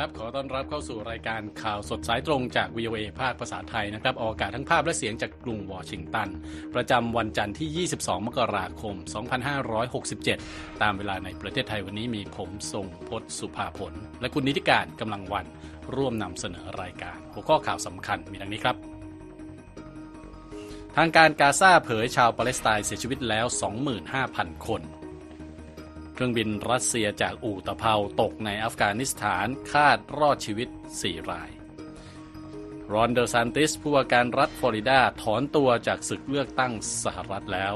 ครับ ขอต้อนรับเข้าสู่รายการข่าวสดสายตรงจาก VOA ภาคภาษาไทยนะครับ ออกอากาศทั้งภาพและเสียงจากกรุงวอชิงตัน ประจำวันจันทร์ที่ 22 มกราคม 2567 ตามเวลาในประเทศไทยวันนี้มีผมทรงพศสุภาผล และคุณนิติการกำลังวันร่วมนำเสนอรายการ หัวข้อข่าวสำคัญมีดังนี้ครับทางการกาซาเผยชาวปาเลสไตน์เสียชีวิตแล้ว 25,000 คน เครื่องบินรัสเซียจากอู่ตะเภาตกในอัฟกานิสถานคาดรอดชีวิต 4 ราย รอนเดอร์ซันติส ผู้ว่าการรัฐฟลอริดาถอนตัวจากศึกเลือกตั้งสหรัฐแล้ว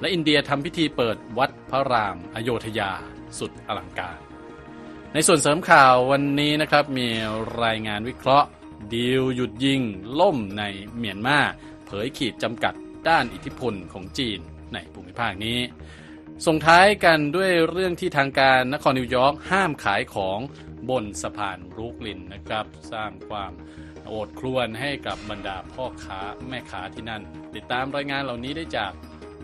และอินเดียทำพิธีเปิดวัดพระราม อโยธยา สุดอลังการ ในส่วนเสริมข่าววันนี้นะครับมีรายงานวิเคราะห์ดีลหยุดยิง ล่มในเมียนมาเผยขีดจำกัดด้านอิทธิพลของจีนในภูมิภาคนี้ ส่งท้ายกันด้วยเรื่องที่ทางการนครนิวยอร์กห้ามขายของบนสะพานบรูกลินนะครับ สร้างความโอดครวญให้กับบรรดาพ่อค้าแม่ค้าที่นั่น ติดตามรายงานเหล่านี้ได้จาก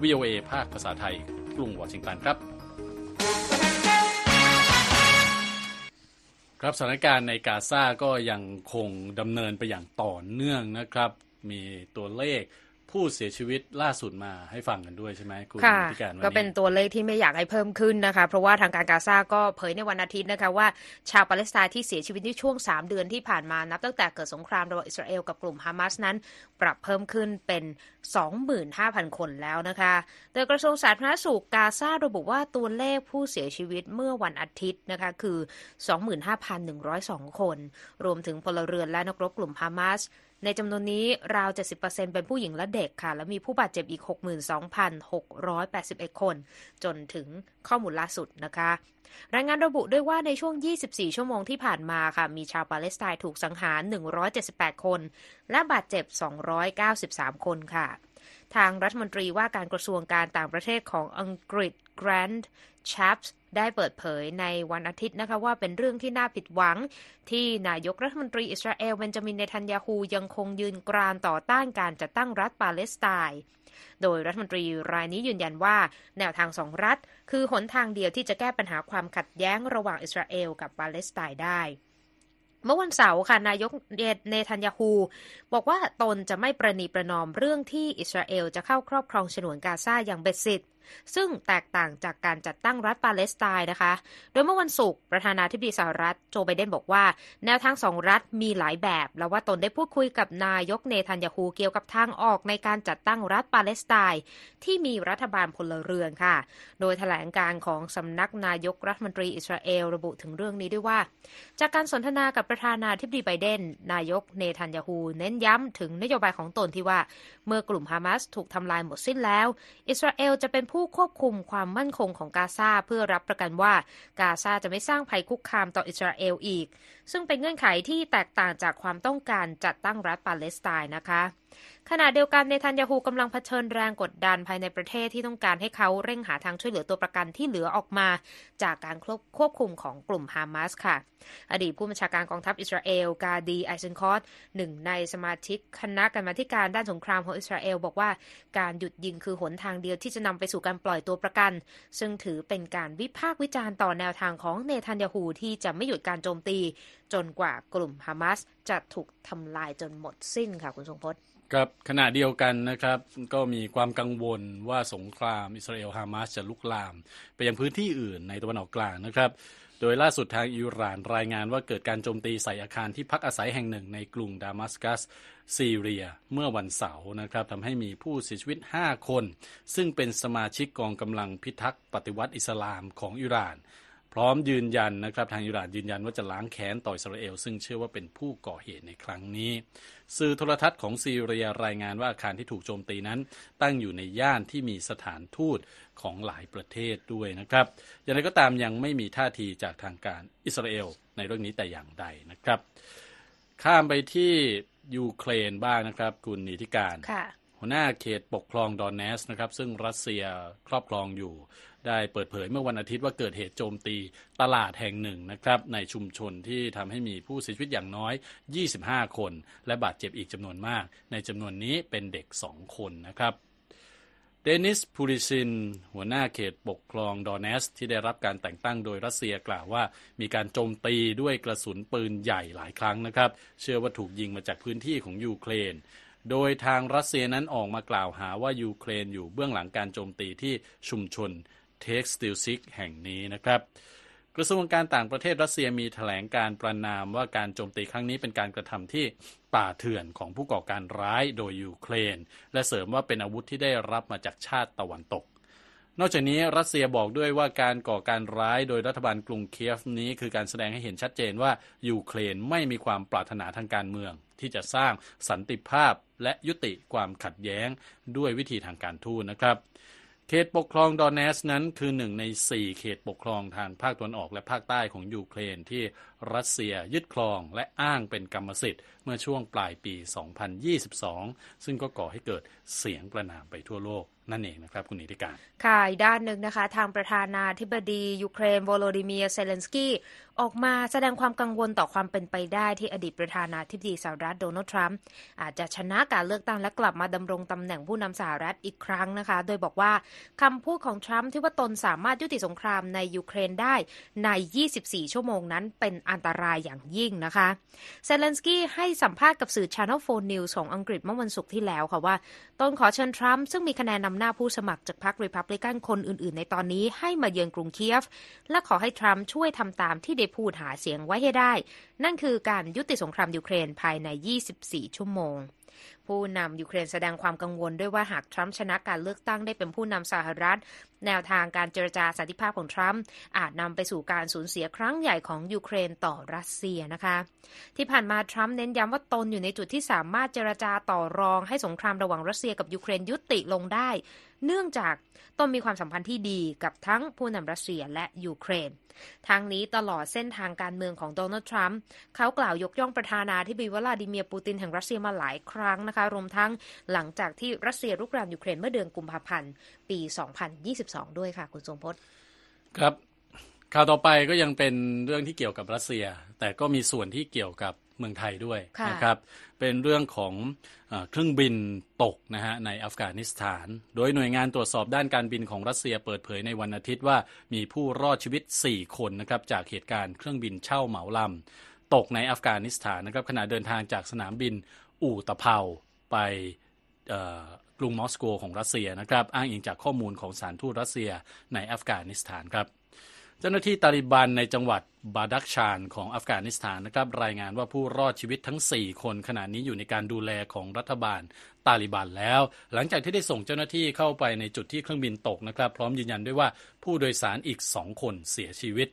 VOA ภาคภาษาไทย กรุงวอชิงตันครับ ครับสถานการณ์ในกาซาก็ยังคงดำเนินไปอย่างต่อเนื่องนะครับ มีตัวเลข ผู้เสียชีวิตล่าสุดมาให้ฟังกันด้วยใช่ไหมคุณค่ะพิการวันก็นี้เป็นตัวเลขที่ไม่อยากให้เพิ่มขึ้นนะคะ เพราะว่าทางการกาซาก็เผยในวันอาทิตย์นะคะว่า ชาวปาเลสไตน์ที่เสียชีวิตในช่วง 3 เดือนที่ผ่านมานับตั้งแต่เกิดสงครามระหว่างอิสราเอลกับกลุ่มฮามาสนั้น ปรับเพิ่มขึ้นเป็น 25,000 คนแล้วนะคะ โดยกระทรวงสาธารณสุขกาซาระบุว่าตัวเลขผู้เสียชีวิตเมื่อวันอาทิตย์นะคะคือ 25,102 คน รวมถึงพลเรือนและนักรบกลุ่มฮามาส ในจำนวนนี้ราว 70%เป็นผู้หญิงและเด็กค่ะ และมีผู้บาดเจ็บอีก 62,681 คน จนถึงข้อมูลล่าสุดนะคะ รายงานระบุด้วยว่าในช่วง 24 ชั่วโมงที่ผ่านมาค่ะ มีชาวปาเลสไตน์ถูกสังหาร 178 คน และบาดเจ็บ 293 คนค่ะ ทางรัฐมนตรีว่าการกระทรวงการต่างประเทศของอังกฤษแกรนด์ชัปส์ได้เปิดเผยในวันอาทิตย์นะคะว่าเป็นเรื่องที่น่าผิดหวัง ที่นายกรัฐมนตรีอิสราเอลเบนจามินเนทันยาฮูยังคงยืนกรานต่อต้านการจัดตั้งรัฐปาเลสไตน์โดยรัฐมนตรีรายนี้ยืนยันว่า แนวทางสองรัฐ คือหนทางเดียวที่จะแก้ปัญหาความขัดแย้งระหว่างอิสราเอลกับปาเลสไตน์ได้เมื่อวันเสาร์ค่ะนายกเนทันยาฮูบอกว่าตนจะไม่ประนีประนอมเรื่องที่อิสราเอลจะเข้าครอบครองฉนวนกาซาอย่างเบ็ดเสร็จ ซึ่งแตกต่างจากการจัดตั้งรัฐปาเลสไตน์นะคะ โดยเมื่อวันศุกร์ประธานาธิบดีสหรัฐโจไบเดนบอกว่า แนวทางสองรัฐมีหลายแบบ แล้วว่าตนได้พูดคุยกับนายกเนทันยาฮูเกี่ยวกับทางออกในการจัดตั้งรัฐปาเลสไตน์ที่มีรัฐบาลพลเรือนค่ะ โดยแถลงการณ์ของสำนักนายกรัฐมนตรีอิสราเอลระบุถึงเรื่องนี้ด้วยว่า จากการสนทนากับประธานาธิบดีไบเดนนายกเนทันยาฮูเน้นย้ำถึงนโยบายของตนที่ว่า เมื่อกลุ่มฮามาสถูกทำลายหมดสิ้นแล้ว อิสราเอลจะเป็นผู้ผู้ควบคุมความมั่นคงของกาซาเพื่อรับประกันว่ากาซาจะไม่สร้างภัยคุกคามต่ออิสราเอลอีก ซึ่งเป็นเงื่อนไขที่แตกต่างจากความต้องการจัดตั้งรัฐปาเลสไตน์นะคะ ขณะเดียวกันเนทันยาฮูกำลังเผชิญแรงกดดันภายในประเทศที่ต้องการให้เขาเร่งหาทางช่วยเหลือตัวประกันที่เหลือออกมา จากการควบคุมของกลุ่มฮามาสค่ะ อดีตผู้บัญชาการกองทัพอิสราเอล กาดีไอเซนคอตหนึ่งในสมาชิกคณะกรรมาการด้านสงครามของอิสราเอลบอกว่าการหยุดยิงคือหนทางเดียวที่จะนำไปสู่การปล่อยตัวประกัน ซึ่งถือเป็นการวิพากษ์วิจารณ์ต่อแนวทางของเนทันยาฮูที่จะไม่หยุดการโจมตี จนกว่ากลุ่มฮามาสจะถูกทำลายจนหมดสิ้นค่ะคุณทรงพจน์ ครับขณะเดียวกันนะครับก็มีความกังวลว่าสงครามอิสราเอลฮามาสจะลุกลาม ไปยังพื้นที่อื่นในตะวันออกกลางนะครับ โดยล่าสุดทางอิหร่านรายงานว่าเกิดการโจมตีใส่อาคารที่พักอาศัยแห่งหนึ่งในกรุงดามัสกัสซีเรียเมื่อวันเสาร์นะครับทำให้มีผู้เสียชีวิต 5 คน ซึ่งเป็นสมาชิกกองกำลังพิทักษ์ปฏิวัติอิสลามของอิหร่าน ร้อมยืนยันนะครับทางอิหร่านยืนยันว่าจะล้างแค้นต่ออิสราเอล ซึ่งเชื่อว่าเป็นผู้ก่อเหตุในครั้งนี้ สื่อโทรทัศน์ของซีเรียรายงานว่าอาคารที่ถูกโจมตีนั้น ตั้งอยู่ในย่านที่มีสถานทูตของหลายประเทศด้วยนะครับอย่างไรก็ตามยังไม่มีท่าทีจากทางการอิสราเอลในเรื่องนี้แต่อย่างใดนะครับ ข้ามไปที่ยูเครนบ้างนะครับ คุณนิติการค่ะหัวหน้าเขตปกครองดอนเนสนะครับ ซึ่งรัสเซียครอบครองอยู่ ได้เปิดเผยเมื่อวันอาทิตย์ว่าเกิดเหตุโจมตีตลาดแห่งหนึ่งนะครับในชุมชนที่ทำให้มีผู้เสียชีวิตอย่างน้อย 25 คน และบาดเจ็บอีกจำนวนมาก ในจำนวนนี้เป็นเด็ก 2 คนนะครับเดนิสพูชิลิน หัวหน้าเขตปกครองดอแนตสก์ ที่ได้รับการแต่งตั้งโดยรัสเซียกล่าวว่า มีการโจมตีด้วยกระสุนปืนใหญ่หลายครั้งนะครับ เชื่อว่าถูกยิงมาจากพื้นที่ของยูเครน โดยทางรัสเซียนั้นออกมากล่าวหาว่ายูเครนอยู่เบื้องหลังการโจมตีที่ชุมชน เท็กซ์ติลซิกแห่งนี้นะครับ กระทรวงการต่างประเทศรัสเซียมีแถลงการณ์ประณามว่าการโจมตีครั้งนี้เป็นการกระทำที่ป่าเถื่อนของผู้ก่อการร้ายโดยยูเครน และเสริมว่าเป็นอาวุธที่ได้รับมาจากชาติตะวันตกนอกจากนี้รัสเซียบอกด้วยว่าการก่อการร้ายโดยรัฐบาลกรุงเคียฟนี้ คือการแสดงให้เห็นชัดเจนว่ายูเครนไม่มีความปรารถนาทางการเมือง ที่จะสร้างสันติภาพและยุติความขัดแย้งด้วยวิธีทางการทูตนะครับ เขตปกครองดอนเนสนั้นคือหนึ่งในสี่เขตปกครองทางภาคตะวันออกและภาคใต้ของยูเครนที่รัสเซียยึดครองและอ้างเป็นกรรมสิทธิ์ เมื่อช่วงปลายปี 2022 ซึ่งก็ก่อให้เกิดเสียงประณามไปทั่วโลก นั่นเองนะครับคุณนิติการ ค่ะอีกด้านหนึ่งนะคะ ทางประธานาธิบดียูเครนโวโลดิเมียเซเลนสกี้ออกมาแสดงความกังวลต่อความเป็นไปได้ที่อดีตประธานาธิบดีสหรัฐโดนัลด์ทรัมป์อาจจะชนะการเลือกตั้งและกลับมาดำรงตำแหน่งผู้นำสหรัฐอีกครั้งนะคะ โดยบอกว่าคำพูดของทรัมป์ที่ว่าตนสามารถยุติสงครามในยูเครนได้ใน 24 ชั่วโมงนั้นเป็นอันตรายอย่างยิ่งนะคะเซเลนสกี้ให้สัมภาษณ์กับสื่อ Channel 4 News ของอังกฤษเมื่อวันศุกร์ที่แล้วค่ะว่าตนขอเชิญทรัมป์ซึ่งมีคะแนนนำหน้าผู้สมัครจากพรรครีพับลิกันคนอื่นๆ ในตอนนี้ให้มาเยือนกรุงเคียฟ และขอให้ทรัมป์ช่วยทำตามที่ได้พูดหาเสียงไว้ให้ได้ นั่นคือการยุติสงครามยูเครนภายใน 24 ชั่วโมง ผู้นำยูเครนแสดงความกังวลด้วยว่าหากทรัมป์ชนะการเลือกตั้งได้เป็นผู้นำสหรัฐ แนวทางการเจรจาสันติภาพของทรัมป์อาจนำไปสู่การสูญเสียครั้งใหญ่ของยูเครนต่อรัสเซียนะคะ ที่ผ่านมาทรัมป์เน้นย้ำว่าตนอยู่ในจุดที่สามารถเจรจาต่อรองให้สงครามระหว่างรัสเซียกับยูเครนยุติลงได้ เนื่องจากตนมีความสัมพันธ์ที่ดีกับทั้งผู้นำรัสเซียและยูเครน ทั้งนี้ตลอดเส้นทางการเมืองของโดนัลด์ทรัมป์เขากล่าวยกย่องประธานาธิบดีวลาดิเมียร์ปูตินแห่งรัสเซียมาหลายครั้งนะคะ รวมทั้งหลังจากที่รัสเซียรุกรานยูเครนเมื่อเดือนกุมภาพันธ์ ปี 2022 ด้วยค่ะ คุณทรงพจน์ครับข่าวต่อไปก็ยังเป็นเรื่องที่เกี่ยวกับรัสเซีย แต่ก็มีส่วนที่เกี่ยวกับ เมืองไทยด้วยค่ะนะครับเป็นเรื่องของเออเครื่องบินตกนะฮะในอัฟกานิสถาน โดยหน่วยงานตรวจสอบด้านการบินของรัสเซียเปิดเผยในวันอาทิตย์ว่ามีผู้รอดชีวิต 4 คนนะครับจากเหตุการณ์เครื่องบินเช่าเหมาลำตกในอัฟกานิสถานนะครับขณะเดินทางจากสนามบินอู่ตะเภาไปเอ่อกรุงมอสโกของรัสเซียนะครับอ้างอิงจากข้อมูลของสถานทูตรัสเซียในอัฟกานิสถานครับ เจ้าหน้าที่ตาลิบันในจังหวัดบาดักชานของอัฟกานิสถานนะครับรายงานว่าผู้รอดชีวิตทั้ง 4 คนขณะนี้อยู่ในการดูแลของรัฐบาลตาลิบันแล้ว หลังจากที่ได้ส่งเจ้าหน้าที่เข้าไปในจุดที่เครื่องบินตกนะครับ พร้อมยืนยันด้วยว่าผู้โดยสารอีก 2 คนเสียชีวิต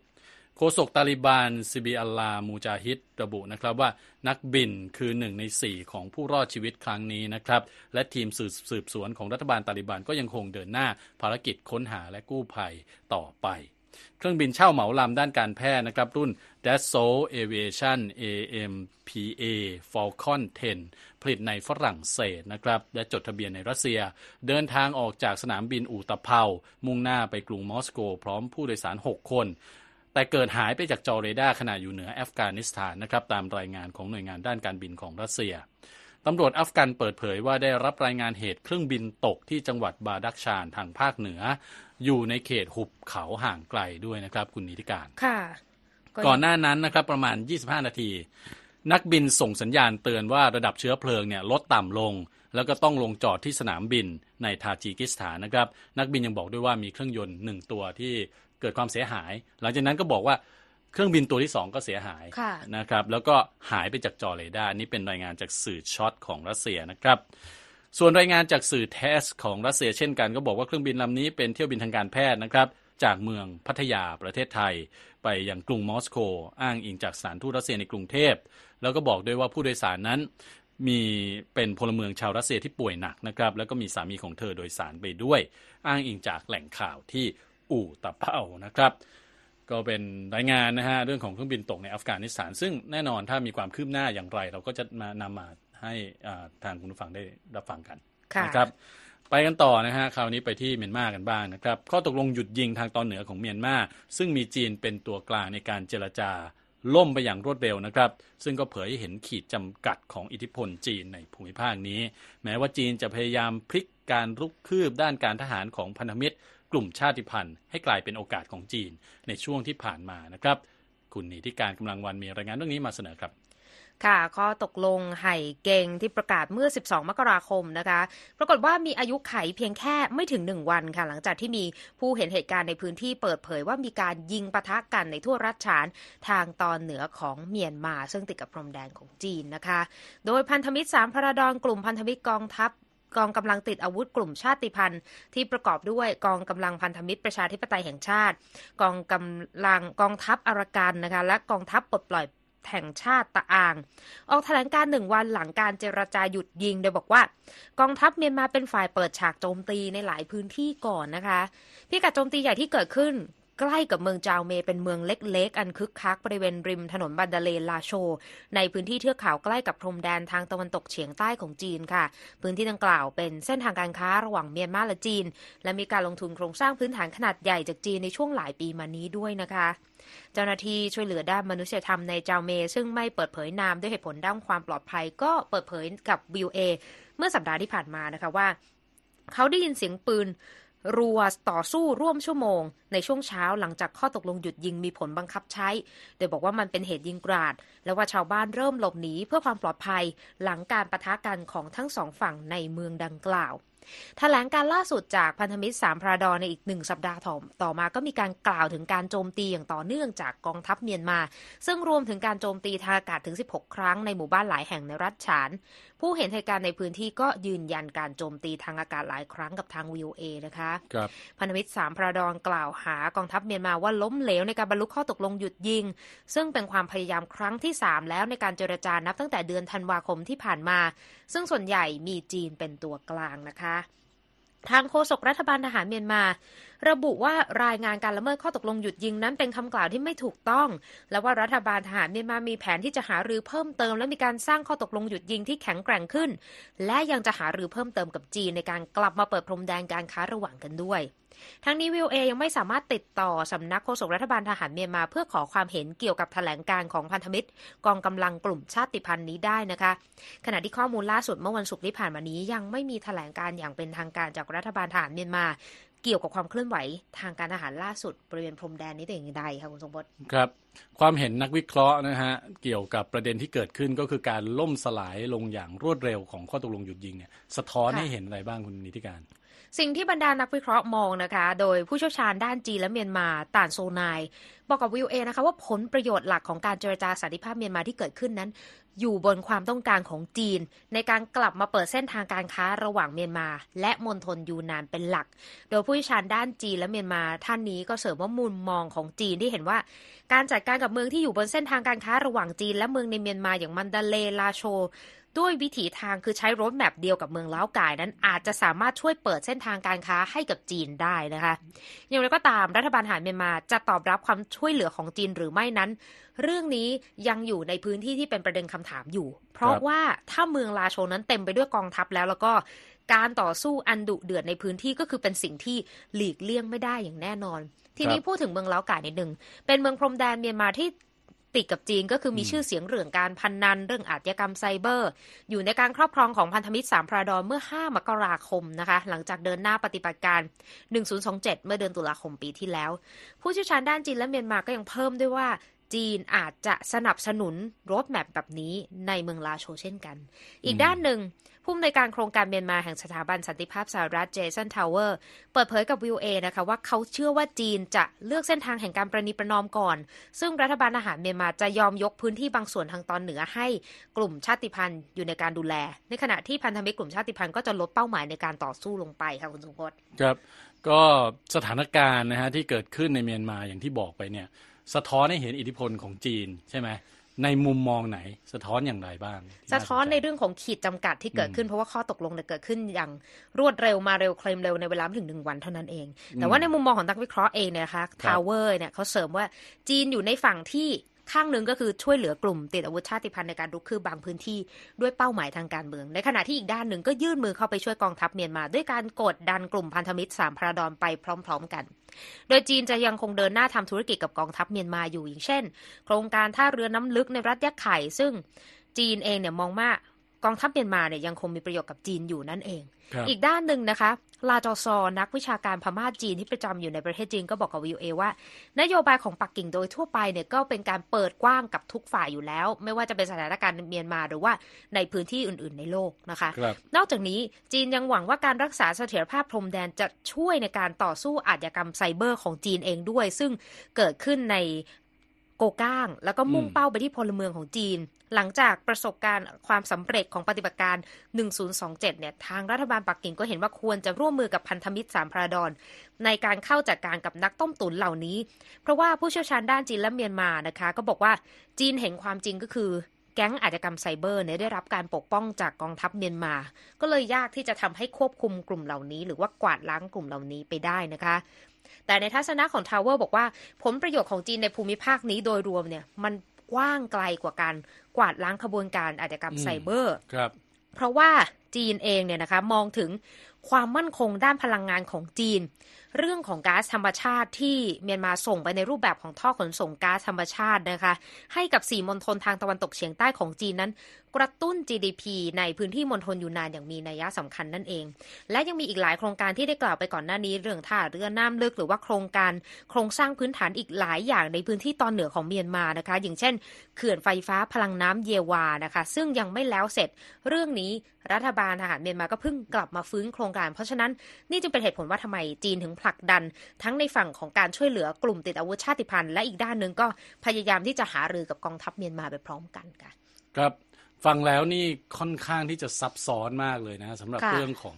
โฆษกตาลิบันซาบิอุลลาห์มูจาฮิดระบุนะครับว่านักบินคือหนึ่งใน4ของผู้รอดชีวิตครั้งนี้นะครับ และทีมสืบสืบสวนของรัฐบาลตาลิบันก็ยังคงเดินหน้าภารกิจค้นหาและกู้ภัยต่อไป เครื่องบินเช่าเหมาลำด้านการแพทย์นะครับ รุ่น Dassault Aviation AMPA Falcon 10 ผลิตในฝรั่งเศสนะครับ และจดทะเบียนในรัสเซีย เดินทางออกจากสนามบินอูตะเภา มุ่งหน้าไปกรุงมอสโก พร้อมผู้โดยสาร 6 คนแต่เกิดหายไปจากจอเรดาร์ขณะอยู่เหนืออัฟกานิสถานนะครับตามรายงานของหน่วยงานด้านการบินของรัสเซีย ตำรวจอัฟกันเปิดเผยว่าได้รับรายงานเหตุเครื่องบินตกที่จังหวัดบาดักชานทางภาคเหนือ อยู่ในเขตหุบเขาห่างไกลด้วยนะครับ คุณนิติการ ค่ะ ก่อนหน้านั้นนะครับ ประมาณ 25 นาที นักบินส่งสัญญาณเตือนว่าระดับเชื้อเพลิงเนี่ยลดต่ำลง แล้วก็ต้องลงจอดที่สนามบินในทาจิกิสถานนะครับ นักบินยังบอกด้วยว่ามีเครื่องยนต์หนึ่งตัวที่เกิดความเสียหาย หลังจากนั้นก็บอกว่า เครื่องบินตัวที่สองก็เสียหายค่ะนะครับแล้วก็หายไปจากจอเรดาร์นี่เป็นรายงานจากสื่อช็อตของรัสเซียนะครับ ส่วนรายงานจากสื่อ TASS ของรัสเซียเช่นกันก็บอกว่าเครื่องบินลำนี้เป็นเที่ยวบินทางการแพทย์นะครับจากเมืองพัทยาประเทศไทย ไปยังกรุงมอสโก อ้างอิงจากสถานทูตรัสเซียในกรุงเทพ แล้วก็บอกด้วยว่าผู้โดยสารนั้นมีเป็นพลเมืองชาวรัสเซียที่ป่วยหนักนะครับ แล้วก็มีสามีของเธอโดยสารไปด้วย อ้างอิงจากแหล่งข่าวที่อู่ตะเภานะครับ ก็เป็นรายงานนะฮะเรื่องของเครื่องบินตกในอัฟกานิสถาน ซึ่งแน่นอนถ้ามีความคืบหน้าอย่างไร เราก็จะมานำมาให้อ่าทางคุณผู้ฟังได้รับฟังกันค่ะนะครับไปกันต่อนะฮะคราวนี้ไปที่เมียนมากันบ้างนะครับ ข้อตกลงหยุดยิงทางตอนเหนือของเมียนมาซึ่งมีจีนเป็นตัวกลางในการเจรจาล่มไปอย่างรวดเร็วนะครับ ซึ่งก็เผยให้เห็นขีดจำกัดของอิทธิพลจีนในภูมิภาคนี้ แม้ว่าจีนจะพยายามพลิกการรุกคืบด้านการทหารของพันธมิตร กลุ่มชาติพันธุ์ให้กลายเป็นโอกาสของจีนในช่วงที่ผ่านมานะครับ คุณนิติการกำลังวันมีรายงานเรื่องนี้มาเสนอครับค่ะข้อตกลงไห่เกงที่ประกาศเมื่อ 12 มกราคมนะคะ ปรากฏว่ามีอายุไขเพียงแค่ไม่ถึง 1 วันค่ะ หลังจากที่มีผู้เห็นเหตุการณ์ในพื้นที่เปิดเผยว่ามีการยิงปะทะกันในทั่วรัฐฉานทางตอนเหนือของเมียนมา ซึ่งติดกับพรมแดนของจีนนะคะ โดยพันธมิตรสามพระดอนกลุ่มพันธมิตรกองทัพ กองกำลังติดอาวุธกลุ่มชาติพันธุ์ ที่ประกอบด้วยกองกำลังพันธมิตรประชาธิปไตยแห่งชาติ กองกำลังกองทัพอารากันนะคะและกองทัพปลดปล่อยแห่งชาติตะอาง ออกแถลงการหนึ่งวันหลังการเจรจาหยุดยิง โดยบอกว่า กองทัพเมียนมาเป็นฝ่ายเปิดฉากโจมตีในหลายพื้นที่ก่อนนะคะ พิกัดโจมตีใหญ่ที่เกิดขึ้น ใกล้กับเมืองจาวเมเป็นเมืองเล็กๆ อันคึกคักบริเวณริมถนนบันดาเลลาโช ในพื้นที่เทือกเขาใกล้กับพรมแดนทางตะวันตกเฉียงใต้ของจีนค่ะ พื้นที่ดังกล่าวเป็นเส้นทางการค้าระหว่างเมียนมาและจีน และมีการลงทุนโครงสร้างพื้นฐานขนาดใหญ่จากจีนในช่วงหลายปีมานี้ด้วยนะคะเจ้าหน้าที่ช่วยเหลือด้านมนุษยธรรมในจาวเม ซึ่งไม่เปิดเผยนามด้วยเหตุผลด้านความปลอดภัย ก็เปิดเผยกับวิวเอเมื่อสัปดาห์ที่ผ่านมานะคะว่า เขาได้ยินเสียงปืน รัวต่อสู้ร่วมชั่วโมง ในช่วงเช้าหลังจากข้อตกลงหยุดยิงมีผลบังคับใช้ โดยบอกว่ามันเป็นเหตุยิงกราด และว่าชาวบ้านเริ่มหลบหนีเพื่อความปลอดภัย หลังการประทะกันของทั้งสองฝั่งในเมืองดังกล่าว แถลงการล่าสุดจากพันธมิตรสามพระดอในอีกหนึ่งสัปดาห์ต่อต่อมาก็มีการกล่าวถึงการโจมตีอย่างต่อเนื่องจากกองทัพเมียนมา ซึ่งรวมถึงการโจมตีทางอากาศถึง 16 ครั้งในหมู่บ้านหลายแห่งในรัฐฉาน ผู้เห็นเหตุการณ์ในพื้นที่ก็ยืนยันการโจมตีทางอากาศหลายครั้งกับทางวิวเอนะคะครับพันธมิตรสามพระดอนกล่าวหากองทัพเมียนมาว่าล้มเหลวในการบรรลุข้อตกลงหยุดยิง ซึ่งเป็นความพยายามครั้งที่ 3 แล้วในการเจรจานับตั้งแต่เดือนธันวาคมที่ผ่านมา ซึ่งส่วนใหญ่มีจีนเป็นตัวกลางนะคะทางโฆษกรัฐบาลทหารเมียนมา ระบุว่ารายงานการละเมิดข้อตกลงหยุดยิงนั้นเป็นคำกล่าวที่ไม่ถูกต้อง และว่ารัฐบาลทหารเมียนมามีแผนที่จะหารือเพิ่มเติม และมีการสร้างข้อตกลงหยุดยิงที่แข็งแกร่งขึ้น และยังจะหารือเพิ่มเติมกับจีนในการกลับมาเปิดพรมแดนการค้าระหว่างกันด้วย ทั้งนี้วิวเอยังไม่สามารถติดต่อสำนักโฆษกรัฐบาลทหารเมียนมา เพื่อขอความเห็นเกี่ยวกับแถลงการของพันธมิตร กองกำลังกลุ่มชาติพันธุ์นี้ได้นะคะ ขณะที่ข้อมูลล่าสุดเมื่อวันศุกร์ที่ผ่านมานี้ ยังไม่มีแถลงการอย่างเป็นทางการจากรัฐบาลทหารเมียนมาเกี่ยวกับความเคลื่อนไหวทางการทหารล่าสุดบริเวณพรมแดนนี้แต่อย่างใดค่ะคุณทรงพจน์ครับ ความเห็นนักวิเคราะห์นะฮะเกี่ยวกับประเด็นที่เกิดขึ้นก็คือการล่มสลายลงอย่างรวดเร็วของข้อตกลงหยุดยิงเนี่ยสะท้อนให้เห็นอะไรบ้างคุณนิติการ สิ่งที่บรรดานักวิเคราะห์มองนะคะ โดยผู้เชี่ยวชาญด้านจีนและเมียนมาต่านโซนาย บอกกับวิวเอนะคะว่าผลประโยชน์หลักของการเจรจาสันติภาพเมียนมาที่เกิดขึ้นนั้น อยู่บนความต้องการของจีน ในการกลับมาเปิดเส้นทางการค้าระหว่างเมียนมา และมณฑลยูนานเป็นหลัก โดยผู้เชี่ยวชาญด้านจีนและเมียนมาท่านนี้ก็เสริมว่ามุมมองของจีนที่เห็นว่า การจัดการกับเมืองที่อยู่บนเส้นทางการค้าระหว่างจีน และเมืองในเมียนมาอย่างมันดาเลลาโช ด้วยวิถีทางคือใช้รถแมพเดียวกับเมืองล้าวกายนั้นอาจจะสามารถช่วยเปิดเส้นทางการค้าให้กับจีนได้นะคะ อย่างไรก็ตามรัฐบาลทหารเมียนมาจะตอบรับความช่วยเหลือของจีนหรือไม่นั้น เรื่องนี้ยังอยู่ในพื้นที่ที่เป็นประเด็นคำถามอยู่ เพราะครับว่าถ้าเมืองลาโชนั้นเต็มไปด้วยกองทัพแล้วแล้วก็การต่อสู้อันดุเดือดในพื้นที่ก็คือเป็นสิ่งที่หลีกเลี่ยงไม่ได้อย่างแน่นอน ทีนี้พูดถึงเมืองล้าวกายนิดหนึ่งเป็นเมืองพรมแดนเมียนมาที่ ติดกับจีนก็คือมีอืมชื่อเสียงเรื่องการพันนัน เรื่องอาชญากรรมไซเบอร์ อยู่ในการครอบครองของพันธมิตรสามพระดอนเมื่อ 5 มกราคมนะคะ หลังจากเดินหน้าปฏิบัติการ 1027 เมื่อเดือนตุลาคมปีที่แล้ว ผู้เชี่ยวชาญด้านจีนและเมียนมาก็ยังเพิ่มด้วยว่า จีนอาจจะสนับสนุน roadmap แบบนี้ในเมืองลาโชเช่นกัน อีกด้านหนึ่ง ผู้อำนวยการโครงการเมียนมาแห่งสถาบันสันติภาพสหรัฐเจสันทาวเวอร์เปิดเผยกับวีโอเอนะคะว่าเขาเชื่อว่าจีนจะเลือกเส้นทางแห่งการประนีประนอมก่อน ซึ่งรัฐบาลทหารเมียนมาจะยอมยกพื้นที่บางส่วนทางตอนเหนือให้กลุ่มชาติพันธุ์อยู่ในการดูแล ในขณะที่พันธมิตรกลุ่มชาติพันธุ์ก็จะลดเป้าหมายในการต่อสู้ลงไปค่ะคุณสมพศครับก็สถานการณ์นะฮะที่เกิดขึ้นในเมียนมาอย่างที่บอกไปเนี่ย สะท้อนให้เห็นอิทธิพลของจีนใช่ไหมในมุมมองไหนสะท้อนอย่างไรบ้างที่สะท้อนในาสใจเรื่องของขีดจำกัดที่เกิดขึ้นเพราะว่าข้อตกลงเนี่ยเกิดขึ้นอย่างรวดเร็วมาเร็วเคลมเร็วในเวลาไม่ถึงหนึ่งวันเท่านั้นเอง แต่ว่าในมุมมองของนักวิเคราะห์เองเนี่ยนะคะทาวเวอร์เนี่ยเขาเสริมว่าจีนอยู่ในฝั่งที่ ข้างหนึ่งก็คือช่วยเหลือกลุ่มติดอาวุธชาติพันธุ์ในการรุกคืบบางพื้นที่ด้วยเป้าหมายทางการเมือง ในขณะที่อีกด้านหนึ่งก็ยื่นมือเข้าไปช่วยกองทัพเมียนมา ด้วยการกดดันกลุ่มพันธมิตรสามภราดรไปพร้อม ๆ กัน โดยจีนจะยังคงเดินหน้าทำธุรกิจกับกองทัพเมียนมาอยู่อย่างเช่น โครงการท่าเรือน้ำลึกในรัฐยะไข่ซึ่งจีนเองเนี่ยมองว่ากองทัพเมียนมาเนี่ยยังคงมีประโยชน์กับจีนอยู่นั่นเองครับอีกด้านหนึ่งนะคะ ลาจอซอ นักวิชาการพม่าจีนที่ประจำอยู่ในประเทศจีนก็บอกกับวิวเอว่า นโยบายของปักกิ่งโดยทั่วไปเนี่ยก็เป็นการเปิดกว้างกับทุกฝ่ายอยู่แล้ว ไม่ว่าจะเป็นสถานการณ์ในเมียนมาหรือว่าในพื้นที่อื่น ๆ ในโลกนะคะครับนอกจากนี้จีนยังหวังว่าการรักษาเสถียรภาพพรมแดนจะช่วยในการต่อสู้อาชญากรรมไซเบอร์ของจีนเองด้วย ซึ่งเกิดขึ้นใน โกก้าง แล้วก็มุ่งอืมเป้าไปที่พลเมืองของจีน หลังจากประสบการณ์ความสำเร็จของปฏิบัติการ 1027 เนี่ย ทางรัฐบาลปักกิ่งก็เห็นว่าควรจะร่วมมือกับพันธมิตรสามพระดอนในการเข้าจัดการกับนักต้มตุ๋นเหล่านี้ เพราะว่าผู้เชี่ยวชาญด้านจีนและเมียนมานะคะ ก็บอกว่าจีนเห็นความจริงก็คือ แก๊งอาชญากรรมไซเบอร์เนี่ยได้รับการปกป้องจากกองทัพเมียนมา ก็เลยยากที่จะทำให้ควบคุมกลุ่มเหล่านี้ หรือว่ากวาดล้างกลุ่มเหล่านี้ไปได้นะคะแต่ในทัศนะของทาวเวอร์บอกว่า ผลประโยชน์ของจีนในภูมิภาคนี้โดยรวมเนี่ยมันกว้างไกลกว่าการกวาดล้างขบวนการอาชญากรรมอืมไซเบอร์ ครับ เพราะว่า จีนเองเนี่ยนะคะมองถึงความมั่นคงด้านพลังงานของจีน เรื่องของก๊าซธรรมชาติที่เมียนมาส่งไปในรูปแบบของท่อขนส่งก๊าซธรรมชาตินะคะ ให้กับสี่มณฑลทางตะวันตกเฉียงใต้ของจีนนั้น กระตุ้น GDP ในพื้นที่มณฑลยูนานอย่างมีนัยสำคัญนั่นเอง และยังมีอีกหลายโครงการที่ได้กล่าวไปก่อนหน้านี้ เรื่องท่าเรือน้ำลึกหรือว่าโครงการ โครงสร้างพื้นฐานอีกหลายอย่างในพื้นที่ตอนเหนือของเมียนมานะคะ อย่างเช่น เขื่อนไฟฟ้าพลังน้ำเยวานะคะ ซึ่งยังไม่แล้วเสร็จ เรื่องนี้รัฐบาลทหารเมียนมาก็เพิ่งกลับมาฟื้นโครงการ เพราะฉะนั้นนี่จึงเป็นเหตุผลว่าทำไมจีนถึงผลักดัน ทั้งในฝั่งของการช่วยเหลือกลุ่มติดอาวุธชาติพันธุ์และอีกด้านหนึ่งก็พยายามที่จะหารือกับกองทัพเมียนมาไปพร้อมกันค่ะครับฟังแล้วนี่ค่อนข้างที่จะซับซ้อนมากเลยนะสำหรับเรื่องของ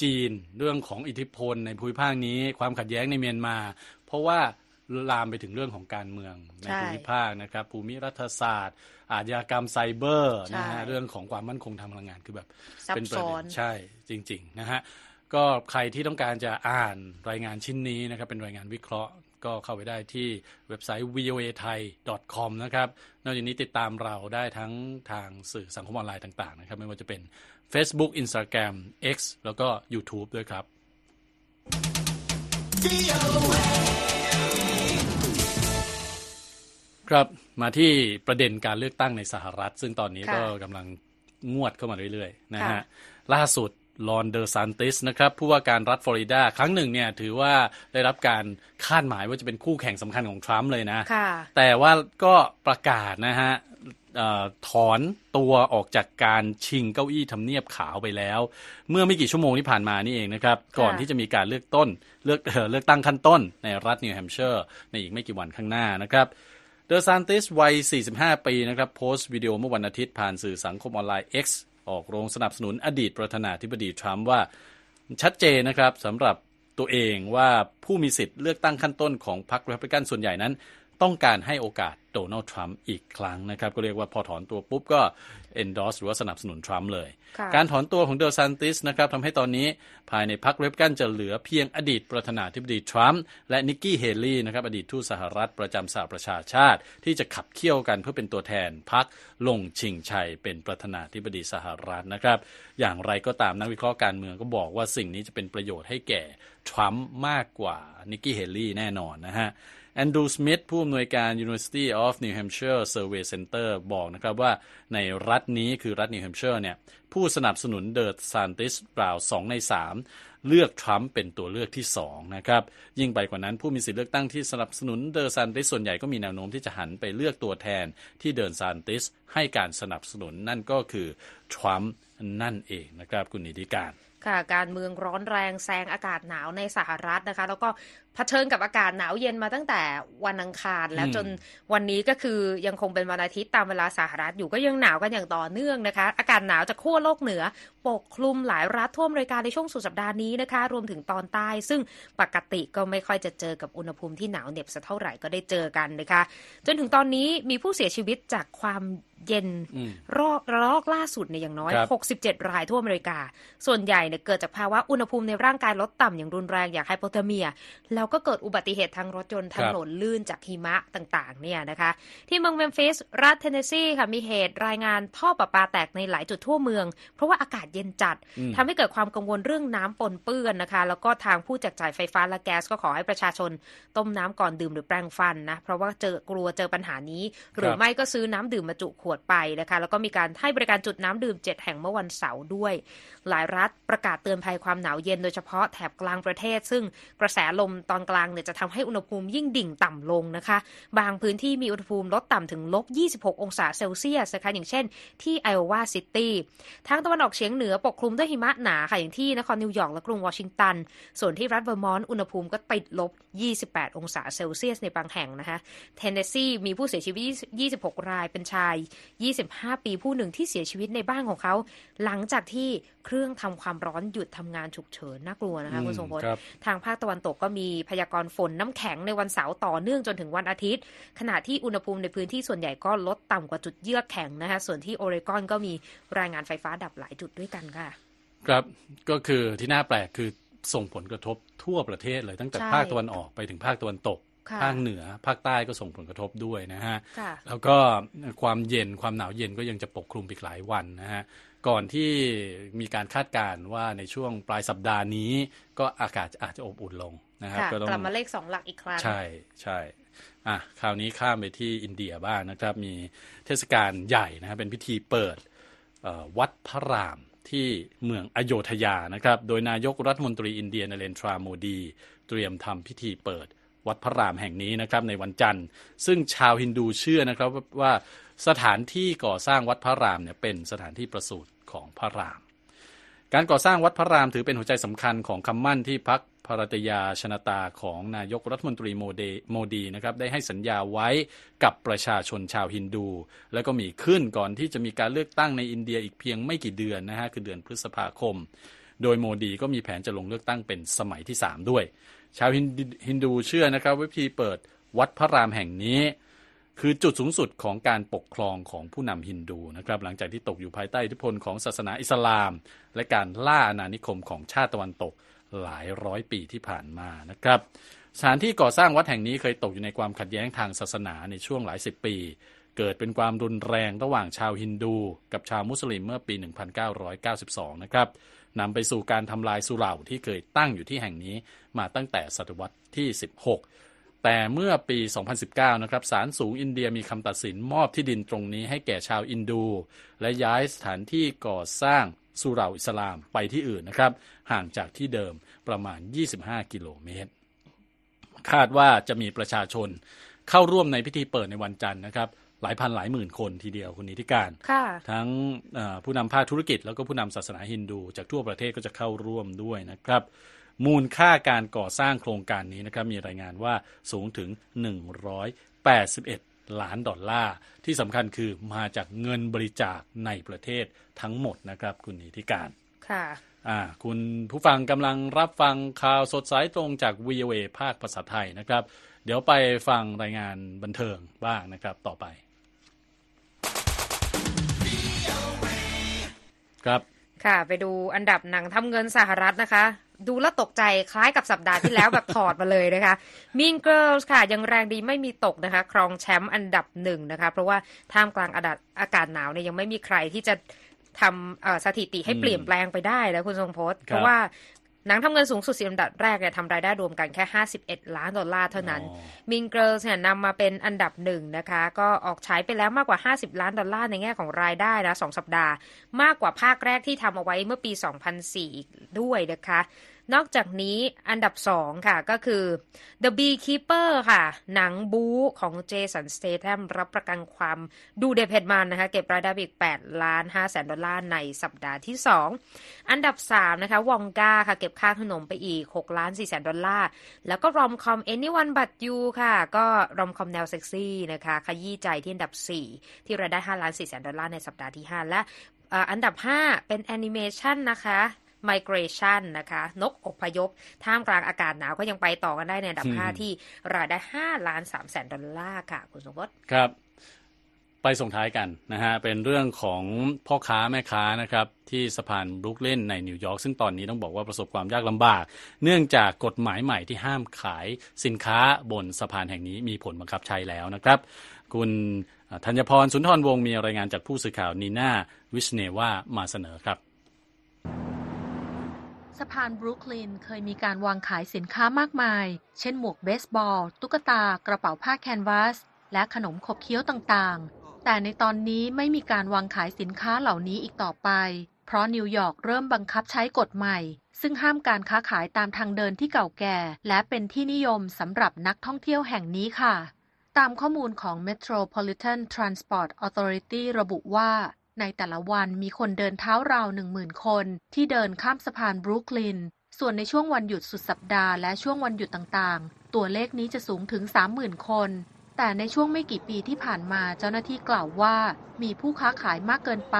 จีน เรื่องของอิทธิพลในภูมิภาคนี้ ความขัดแย้งในเมียนมา เพราะว่า ลามไปถึงเรื่องของการเมืองในใช่ภูมิภาคนะครับ ภูมิรัฐศาสตร์ อาชญากรรมไซเบอร์นะฮะใช่เรื่องของความมั่นคงทางพลังงานคือแบบซับเป็นประซ้อเด็นนใช่จริง ๆ นะฮะก็ใครที่ต้องการจะอ่านรายงานชิ้นนี้นะครับ เป็นรายงานวิเคราะห์ก็เข้าไปได้ที่เว็บไซต์ voa thai com นะครับ นอกจากนี้ติดตามเราได้ทั้งทางสื่อสังคมออนไลน์ต่าง ๆ นะครับ ไม่ว่าจะเป็น Facebook Instagram X แล้วก็ YouTube ด้วยครับ ครับมาที่ประเด็นการเลือกตั้งในสหรัฐ ซึ่งตอนนี้ค่ะก็กำลังงวดเข้ามาเรื่อยๆนะค่ะฮะล่าสุดลอนเดอร์ซันติสนะครับผู้ว่าการรัฐฟลอริดา ครั้งหนึ่งเนี่ยถือว่าได้รับการคาดหมายว่าจะเป็นคู่แข่งสำคัญของทรัมป์เลยนะค่ะแต่ว่าก็ประกาศนะฮะเออถอนตัวออกจากการชิงเก้าอี้ทำเนียบขาวไปแล้ว เมื่อไม่กี่ชั่วโมงที่ผ่านมานี่เองนะครับ ก่อนที่จะมีการเลือกต้นเลือกเอ่อเลือกตั้งขั้นต้นในรัฐนิวแฮมป์เชอร์ในอีกไม่กี่วันข้างหน้านะครับ เดอซานติสวัย 45 ปีนะครับโพสต์วิดีโอเมื่อวันอาทิตย์ผ่านสื่อสังคมออนไลน์ X ออกโรงสนับสนุนอดีตประธานาธิบดีทรัมป์ว่าชัดเจนนะครับสำหรับตัวเองว่าผู้มีสิทธิ์เลือกตั้งขั้นต้นของพรรครีพับลิกันส่วนใหญ่นั้น ต้องการให้โอกาสโดนัลด์ทรัมป์อีกครั้งนะครับ ก็เรียกว่าพอถอนตัวปุ๊บก็ endorse หรือว่าสนับสนุนทรัมป์เลยค่ะการถอนตัวของเดอซานติสนะครับทำให้ตอนนี้ภายในพรรครีพับลิกันจะเหลือเพียงอดีตประธานาธิบดีทรัมป์และนิกกี้เฮลีนะครับอดีตทูตสหรัฐประจำสหประชาชาติ ที่จะขับเคี่ยวกันเพื่อเป็นตัวแทนพรรคลงชิงชัยเป็นประธานาธิบดีสหรัฐนะครับ อย่างไรก็ตามนักวิเคราะห์การเมืองก็บอกว่าสิ่งนี้จะเป็นประโยชน์ให้แก่ทรัมป์มากกว่านิกกี้เฮลีแน่นอนนะฮะ แอนดรูสมิธผู้อำนวยการ University of New Hampshire Survey Center บอกนะครับว่าในรัฐนี้คือรัฐนิวแฮมป์เชียร์เนี่ยผู้สนับสนุนเดอร์ซานติสราว 2 ใน 3 เลือกทรัมป์เป็นตัวเลือกที่ 2 นะครับ ยิ่งไปกว่านั้นผู้มีสิทธิเลือกตั้งที่สนับสนุนเดอร์ซานติสส่วนใหญ่ก็มีแนวโน้มที่จะหันไปเลือกตัวแทนที่เดอร์ซานติสให้การสนับสนุนนั่นก็คือทรัมป์นั่นเองนะครับคุณนิติการค่ะการเมืองร้อนแรงแซงอากาศหนาวในสหรัฐนะคะ แล้วก็ ผชิญกับอากาศหนาวเย็นมาตั้งแต่วันอังคาร แล้วอืมจนวันนี้ก็คือยังคงเป็นวันอาทิตย์ตามเวลาสหรัฐอยู่ก็ยังหนาวกันอย่างต่อเนื่องนะคะ อากาศหนาวจากขั้วโลกเหนือ ปกคลุมหลายรัฐทั่วอเมริกาในช่วงสุดสัปดาห์นี้นะคะ รวมถึงตอนใต้ ซึ่งปกติก็ไม่ค่อยจะเจอกับอุณหภูมิที่หนาวเหน็บสักเท่าไหร่ก็ได้เจอกันนะคะ จนถึงตอนนี้มีผู้เสียชีวิตจากความเย็นอืมรอกระลอกล่าสุดเนี่ยอย่างน้อยครับ67 รายทั่วอเมริกา ส่วนใหญ่เนี่ยเกิดจากภาวะอุณหภูมิในร่างกายลดต่ำอย่างรุนแรงอย่าง hypothermia แล้วก็เกิดอุบัติเหตุทางรถยนต์ถนนลื่นจากหิมะต่างๆเนี่ยนะคะ ที่เมืองเมมฟิสรัฐเทนเนสซีค่ะมีเหตุรายงานท่อประปาแตกในหลายจุดทั่วเมือง เพราะว่าอากาศเย็นจัดอืมทำให้เกิดความกังวลเรื่องน้ำปนเปื้อนนะคะ แล้วก็ทางผู้แจกจ่ายไฟฟ้าและแก๊สก็ขอให้ประชาชน ต้มน้ำก่อนดื่มหรือแปรงฟันนะเพราะว่าเจอกลัวเจอปัญหานี้ หรือไม่ก็ซื้อน้ำดื่มมาจุขวดไปนะคะ แล้วก็มีการให้บริการจุดน้ำดื่มเจ็ดแห่งเมื่อวันเสาร์ด้วย หลายรัฐประกาศเตือนภัยความหนาวเย็นโดยเฉพาะแถบกลางประเทศ ซึ่งกระแสลมตอนกลางเนี่ยจะทำให้อุณหภูมิยิ่งดิ่งต่ำลงนะคะ บางพื้นที่มีอุณหภูมิลดต่ำถึงลบ 26 องศาเซลเซียสนะคะอย่างเช่นที่ไอโอวาซิตี้ทางตะวันออกเฉียงเหนือปกคลุมด้วยหิมะหนาค่ะอย่างที่นครนิวยอร์กและกรุงวอชิงตัน ส่วนที่รัฐเวอร์มอนต์อุณหภูมิก็ติดลบ 28 องศาเซลเซียสในบางแห่งนะคะเทนเนสซีมีผู้เสียชีวิต 26 รายเป็นชาย 25 ปีผู้หนึ่งที่เสียชีวิตในบ้านของเขา หลังจากที่เครื่องทำความร้อนหยุดทำงานฉุกเฉินน่ากลัวนะคะคุณทรงพลครับทางภาคตะวันตกก็มีพยากรณ์ฝนน้ำแข็งในวันเสาร์ต่อเนื่องจนถึงวันอาทิตย์ ขณะที่อุณหภูมิในพื้นที่ส่วนใหญ่ก็ลดต่ำกว่าจุดเยือกแข็งนะคะส่วนที่โอเรกอนก็มีรายงานไฟฟ้าดับหลายจุดด้วยกันค่ะ ครับก็คือที่น่าแปลกคือส่งผลกระทบทั่วประเทศเลยตั้งแต่ใช่ภาคตะวันออกไปถึงภาคตะวันตกค่ะภาคเหนือภาคใต้ก็ส่งผลกระทบด้วยนะฮะค่ะแล้วก็ความเย็นความหนาวเย็นก็ยังจะปกคลุมอีกหลายวันนะฮะ ก่อนที่มีการคาดการณ์ว่าในช่วงปลายสัปดาห์นี้ ก็อากาศอาจจะอบอุ่นลง นะครับค่ะก็ต้องกลับมาเลขสองหลักอีกครั้ง ใช่ใช่อะคราวนี้ข้ามไปที่อินเดียบ้างนะครับ มีเทศกาลใหญ่นะครับเป็นพิธีเปิดเอ่อวัดพระรามที่เมืองอโยธยานะครับ โดยนายกรัฐมนตรีอินเดียนเรนทราโมดี เตรียมทำพิธีเปิดวัดพระรามแห่งนี้นะครับในวันจันทร์ ซึ่งชาวฮินดูเชื่อนะครับว่าสถานที่ก่อสร้างวัดพระรามเนี่ยเป็นสถานที่ประสูติของพระราม การก่อสร้างวัดพระรามถือเป็นหัวใจสำคัญของคำมั่นที่พรรคภารติยะชนตาของนายกรัฐมนตรีโมเดโมดีนะครับได้ให้สัญญาไว้กับประชาชนชาวฮินดู แล้วก็มีขึ้นก่อนที่จะมีการเลือกตั้งในอินเดียอีกเพียงไม่กี่เดือนนะฮะคือเดือนพฤษภาคม โดยโมดีก็มีแผนจะลงเลือกตั้งเป็นสมัยที่ 3 ด้วย ชาวฮินดูเชื่อนะครับวิธีเปิดวัดพระรามแห่งนี้คือจุดสูงสุดของการปกครองของผู้นำฮินดูนะครับหลังจากที่ตกอยู่ภายใต้อิทธิพลของศาสนาอิสลาม และการล่าอาณานิคมของชาติตะวันตก หลายร้อยปีที่ผ่านมานะครับสถานที่ก่อสร้างวัดแห่งนี้เคยตกอยู่ในความขัดแย้งทางศาสนาในช่วงหลายสิบปี เกิดเป็นความรุนแรงระหว่างชาวฮินดู กับชาวมุสลิมเมื่อปี 1992 นะครับนำไปสู่การทำลายสุเหร่าที่เคยตั้งอยู่ที่แห่งนี้มาตั้งแต่ศตวรรษที่ 16 แต่เมื่อปี 2019 นะครับศาลสูงอินเดียมีคำตัดสินมอบที่ดินตรงนี้ให้แก่ชาวอินดู และย้ายสถานที่ก่อสร้าง สุเหร่าอิสลามไปที่อื่นนะครับ ห่างจากที่เดิมประมาณ 25 กิโลเมตร คาดว่าจะมีประชาชนเข้าร่วมในพิธีเปิดในวันจันทร์นะครับ หลายพันหลายหมื่นคนทีเดียวคุณนิติการค่ะทั้งเอ่อผู้นำภาคธุรกิจ แล้วก็ผู้นำศาสนาฮินดูจากทั่วประเทศก็จะเข้าร่วมด้วยนะครับมูลค่าการก่อสร้างโครงการนี้นะครับมีรายงานว่าสูงถึง 181 ล้านดอลลาร์ ที่สำคัญคือมาจากเงินบริจาคในประเทศทั้งหมดนะครับ คุณนิติการ ค่ะอ่าคุณผู้ฟังกำลังรับฟังข่าวสดสายตรงจาก VOA ภาคภาษาไทยนะครับ เดี๋ยวไปฟังรายงานบันเทิงบ้างนะครับต่อไป ครับ ค่ะ ไปดูอันดับหนังทำเงินสหรัฐนะคะ ดูแล้วตกใจคล้ายกับสัปดาห์ที่แล้วแบบถอดมาเลยนะคะ Mean Girls ค่ะ ยังแรงดีไม่มีตกนะคะ ครองแชมป์อันดับหนึ่งนะคะ เพราะว่าท่ามกลางอากาศอากาศหนาวเนี่ยยังไม่มีใครที่จะทำสถิติให้เปลี่ยนแปลงไปได้แล้วคุณทรงพจน์เพราะว่า หนังทำเงินสูงสุดสิอันดับแรกเนี่ยทำรายได้รวมกันแค่ 51 ล้านดอลลาร์เท่านั้นอ๋อ Mean Girls เนี่ยนำมาเป็นอันดับหนึ่งนะคะ ก็ออกฉายไปแล้วมากกว่า 50 ล้านดอลลาร์ในแง่ของรายได้นะสองสัปดาห์ มากกว่าภาคแรกที่ทำเอาไว้เมื่อปี 2004อีกด้วยนะคะ นอกจากนี้อันดับ2ค่ะก็คือ The Beekeeper ค่ะ หนังบู๊ของเจสันสเต t ทมรับประกันความดูเดเผ็ดมันนะคะ เก็บรายได้ไปอีก 8 ล้าน5แสนดอลลาร์ในสัปดาห์ที่ 2 อันดับ 3 นะคะ Wonka ค่ะ เก็บค่าขนมไปอีก 6 ล้าน4แสนดอลลาร์ แล้วก็ rom-com Anyone But You ค่ะ ก็ rom-com แนวเซ็กซี่นะคะ ขยี้ใจที่อันดับ 4 ที่รายได้ 5 ล้าน4แสนดอลลาร์ในสัปดาห์ที่ 5 และอันดับ 5 เป็นแอนิเมชันนะคะ Migration นะคะ นกอพยพ ท่ามกลางอากาศหนาวก็ยังไปต่อกันได้ในอันดับอืม5ที่รายได้ 5 ล้าน3แสนดอลลาร์ค่ะ คุณทรงพลครับไปส่งท้ายกันนะฮะ เป็นเรื่องของพ่อค้าแม่ค้านะครับ ที่สะพานบรุกลินในนิวยอร์กซึ่งตอนนี้ต้องบอกว่าประสบความยากลำบาก เนื่องจากกฎหมายใหม่ที่ห้ามขายสินค้าบนสะพานแห่งนี้มีผลบังคับใช้แล้วนะครับ คุณธัญพรสุนทรวงศ์มีรายงานจากผู้สื่อข่าวนีน่าวิชเนว่ามาเสนอครับ สะพานบรุกลินเคยมีการวางขายสินค้ามากมาย เช่นหมวกเบสบอล ตุ๊กตา กระเป๋าผ้าแคนวาส และขนมขบเคี้ยวต่างๆ แต่ในตอนนี้ไม่มีการวางขายสินค้าเหล่านี้อีกต่อไป เพราะนิวยอร์กเริ่มบังคับใช้กฎใหม่ ซึ่งห้ามการค้าขายตามทางเดินที่เก่าแก่ และเป็นที่นิยมสำหรับนักท่องเที่ยวแห่งนี้ค่ะ ตามข้อมูลของ Metropolitan Transport Authority ระบุว่า ในแต่ละวันมีคนเดินเท้าราว 10,000 คน ที่เดินข้ามสะพานบรุกลิน ส่วนในช่วงวันหยุดสุดสัปดาห์และช่วงวันหยุดต่างๆ ตัวเลขนี้จะสูงถึง 30,000 คน แต่ในช่วงไม่กี่ปีที่ผ่านมาเจ้าหน้าที่กล่าวว่า มีผู้ค้าขายมากเกินไป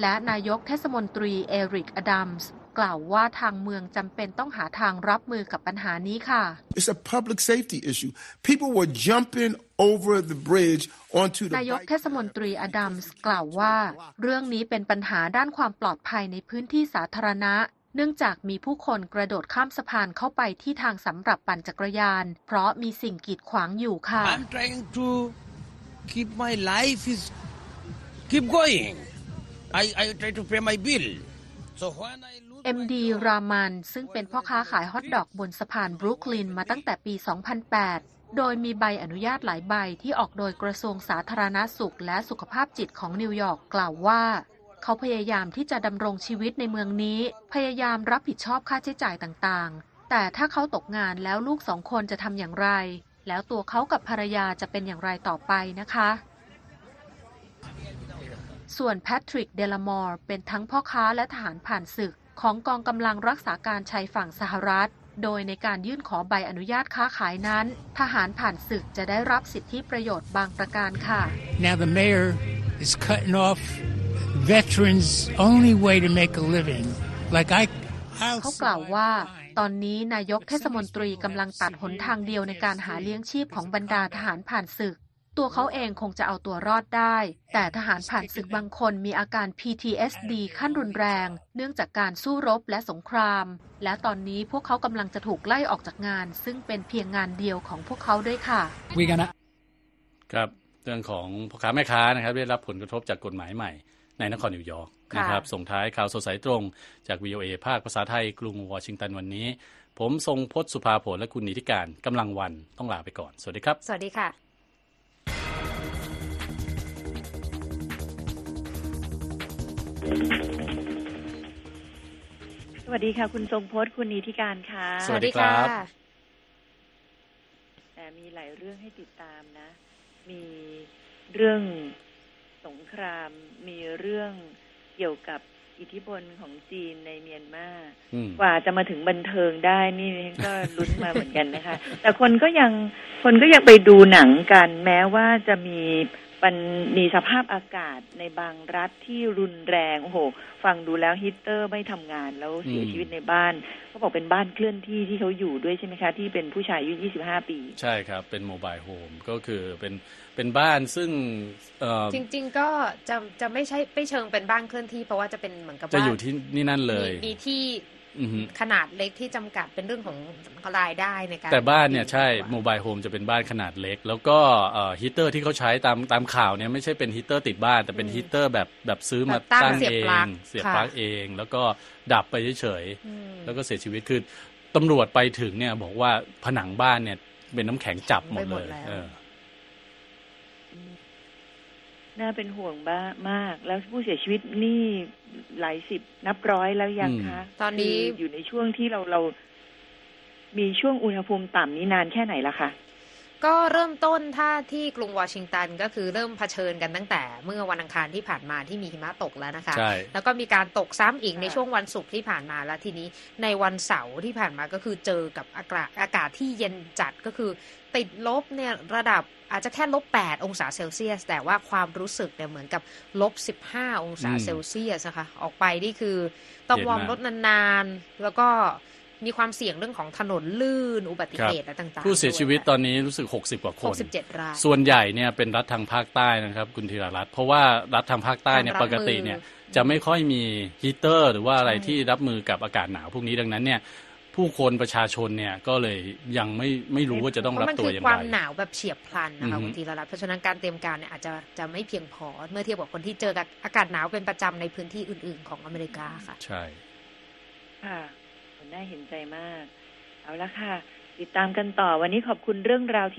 และนายกเทศมนตรีเอริกอดัมส์ กล่าวว่าทางเมืองจำเป็นต้องหาทางรับมือกับปัญหานี้ค่ะ It's a public safety issue. People were jumping over the bridge onto the นายก bike เทศมนตรีอดัมส์กล่าวว่า เรื่องนี้เป็นปัญหาด้านความปลอดภัยในพื้นที่สาธารณะ เนื่องจากมีผู้คนกระโดดข้ามสะพานเข้าไปที่ทางสำหรับปั่นจักรยาน เพราะมีสิ่งกีดขวางอยู่ค่ะ I'm trying to keep my life is keep going. I, I try to pay my bill. So when I lose เอ็มดีรามันซึ่งเป็นพ่อค้าขายฮอทดอกบนสะพานบรุกลินมาตั้งแต่ปี 2008 โดยมีใบอนุญาตหลายใบที่ออกโดยกระทรวงสาธารณาสุขและสุขภาพจิตของนิวยอร์กกล่าวว่า เขาพยายามที่จะดำรงชีวิตในเมืองนี้ พยายามรับผิดชอบค่าใช้จ่ายต่างๆ แต่ถ้าเขาตกงานแล้วลูกสองคนจะทำอย่างไร แล้วตัวเขากับภรรยาจะเป็นอย่างไรต่อไปนะคะส่วนแพทริกเดลามอร์เป็นทั้งพ่อค้าและทหารผ่านศึกของกองกำลังรักษาการชายฝั่งสหรัฐ โดยในการยื่นขอใบอนุญาตค้าขายนั้น ทหารผ่านศึกจะได้รับสิทธิประโยชน์บางประการค่ะ Now the mayor is cutting off veterans' only way to make a living. Like I, I'll เขากล่าวว่า survive fine. ตอนนี้นายกเทศมนตรีกำลังตัดหนทางเดียวในการหาเลี้ยงชีพของบรรดาทหารผ่านศึก ตัวเขาเองคงจะเอาตัวรอดได้ แต่ทหารผ่านศึกบางคนมีอาการ PTSD ขั้นรุนแรง เนื่องจากการสู้รบและสงคราม และตอนนี้พวกเขากำลังจะถูกไล่ออกจากงาน ซึ่งเป็นเพียงงานเดียวของพวกเขาด้วยค่ะ We're gonna ครับเรื่องของพ่อค้าแม่ค้านะครับได้รับผลกระทบจากกฎหมายใหม่ในนครนิวยอร์กค่ะนะครับส่งท้ายข่าวสดสายตรงจาก VOA ภาคภาษาไทยกรุงวอชิงตันวันนี้ ผมทรงพจน์สุภาผลและคุณนิติการกำลังวันต้องลาไปก่อน สวัสดีครับ สวัสดีค่ะ สวัสดีค่ะ คุณทรงพจน์คุณนีธิการค่ะ สวัสดีครับ แต่มีหลายเรื่องให้ติดตามนะ มีเรื่องสงคราม มีเรื่องเกี่ยวกับอิทธิพลของจีนในเมียนมาอืมกว่าจะมาถึงบันเทิงได้นี่ก็ลุ้นมาเหมือนกันนะคะ แต่คนก็ยังคนก็ยังไปดูหนังกัน แม้ว่าจะมี มันมีสภาพอากาศในบางรัฐที่รุนแรงโอ้โห ฟังดูแล้วฮีตเตอร์ไม่ทำงานแล้วเสียอืมชีวิตในบ้านเขาบอกเป็นบ้านเคลื่อนที่ที่เขาอยู่ด้วยใช่ไหมคะ ที่เป็นผู้ชายอายุ 25 ปี ใช่ครับ เป็นโมบายโฮมก็คือเป็นเป็นบ้านซึ่งเอ่อจริง ๆ ก็จะจะไม่ใช่ไม่เชิงเป็นบ้านเคลื่อนที่ เพราะว่าจะเป็นเหมือนกับจะว่าอยู่ที่นี่นั่นเลย มีมีที่อือฮึ ขนาดเล็กที่จำกัดเป็นเรื่องของรายได้ในการแต่บ้านเนี่ยใช่ดีกว่าโมบายโฮมจะเป็นบ้านขนาดเล็ก แล้วก็ฮีเตอร์ที่เขาใช้ตามตามข่าวเนี่ยไม่ใช่เป็นฮีเตอร์ติดบ้าน แต่เป็นฮีเตอร์แบบแบบซื้อมาแบบตั้งตั้งเสียบเอปลั๊งกเสียบค่ะปลั๊กเอง แล้วก็ดับไปเฉยอืมๆแล้วก็เสียชีวิตคือตำรวจไปถึงเนี่ยบอกว่าผนังบ้านเนี่ยเป็นน้ำแข็งจับหมดเลยเออ น่าเป็นห่วงบ้ามาก แล้วผู้เสียชีวิตนี่หลายสิบนับร้อยแล้วยังอืมคะตอนนี้คือยู่ในช่วงที่เราเรามีช่วงอุณหภูมิต่ำนี้นานแค่ไหนละคะ ก็เริ่มต้นถ้าที่กรุงวอชิงตันก็คือเริ่มเผชิญกันตั้งแต่เมื่อวันอังคารที่ผ่านมาที่มีหิมะตกแล้วนะคะใช่แล้วก็มีการตกซ้ำอีกในค่ะช่วงวันศุกร์ที่ผ่านมาแล้วทีนี้ในวันเสาร์ที่ผ่านมาก็คือเจอกับอากาศอากาศที่เย็นจัดก็คือติดลบเนี่ยระดับอาจจะแค่ลบ 8 องศาเซลเซียส แต่ว่าความรู้สึกเนี่ยเหมือนกับลบ 15 องศาอืมเซลเซียสนะคะ ออกไปนี่คือต้องเย็นวอร์มมากรถนานๆ แล้วก็ มีความเสี่ยงเรื่องของถนนลื่นอุบัติเหตุและต่างๆ ผู้เสียชีวิตด้ตอนนี้รู้สึก 60 กว่าคน 67 ราย ส่วนใหญ่เนี่ยเป็นรัฐทางภาคใต้นะครับ คุณธีรรัตน์เพราะว่ารัฐทางภาคใต้เนี่ยการรัปบกติมือเนี่ยจะไม่ค่อยมีฮีเตอร์ หรือว่าอะไรใช่ที่รับมือกับอากาศหนาวพวกนี้ดังนั้นเนี่ยผู้คนประชาชนเนี่ยก็เลยยังไม่ไม่รู้ว่าจะต้องรับเพราะมันตัวคืออย่างคไรวามหนาวแบบเฉียบพลันนะคะอือฮึคุณธีรรัตน์เพราะฉะนั้นการเตรียมการเนี่ยอาจจะจะไม่เพียงพอเมื่อเทียบกับคนที่เจอกับอากาศหนาวเป็นประจำในพื้นที่อื่น ๆ ของอเมริกาค่ะ ใช่ค่ะ น่าเห็นใจมาก เอาละค่ะ ติดตามกันต่อวันนี้ขอบคุณเรื่องราวที่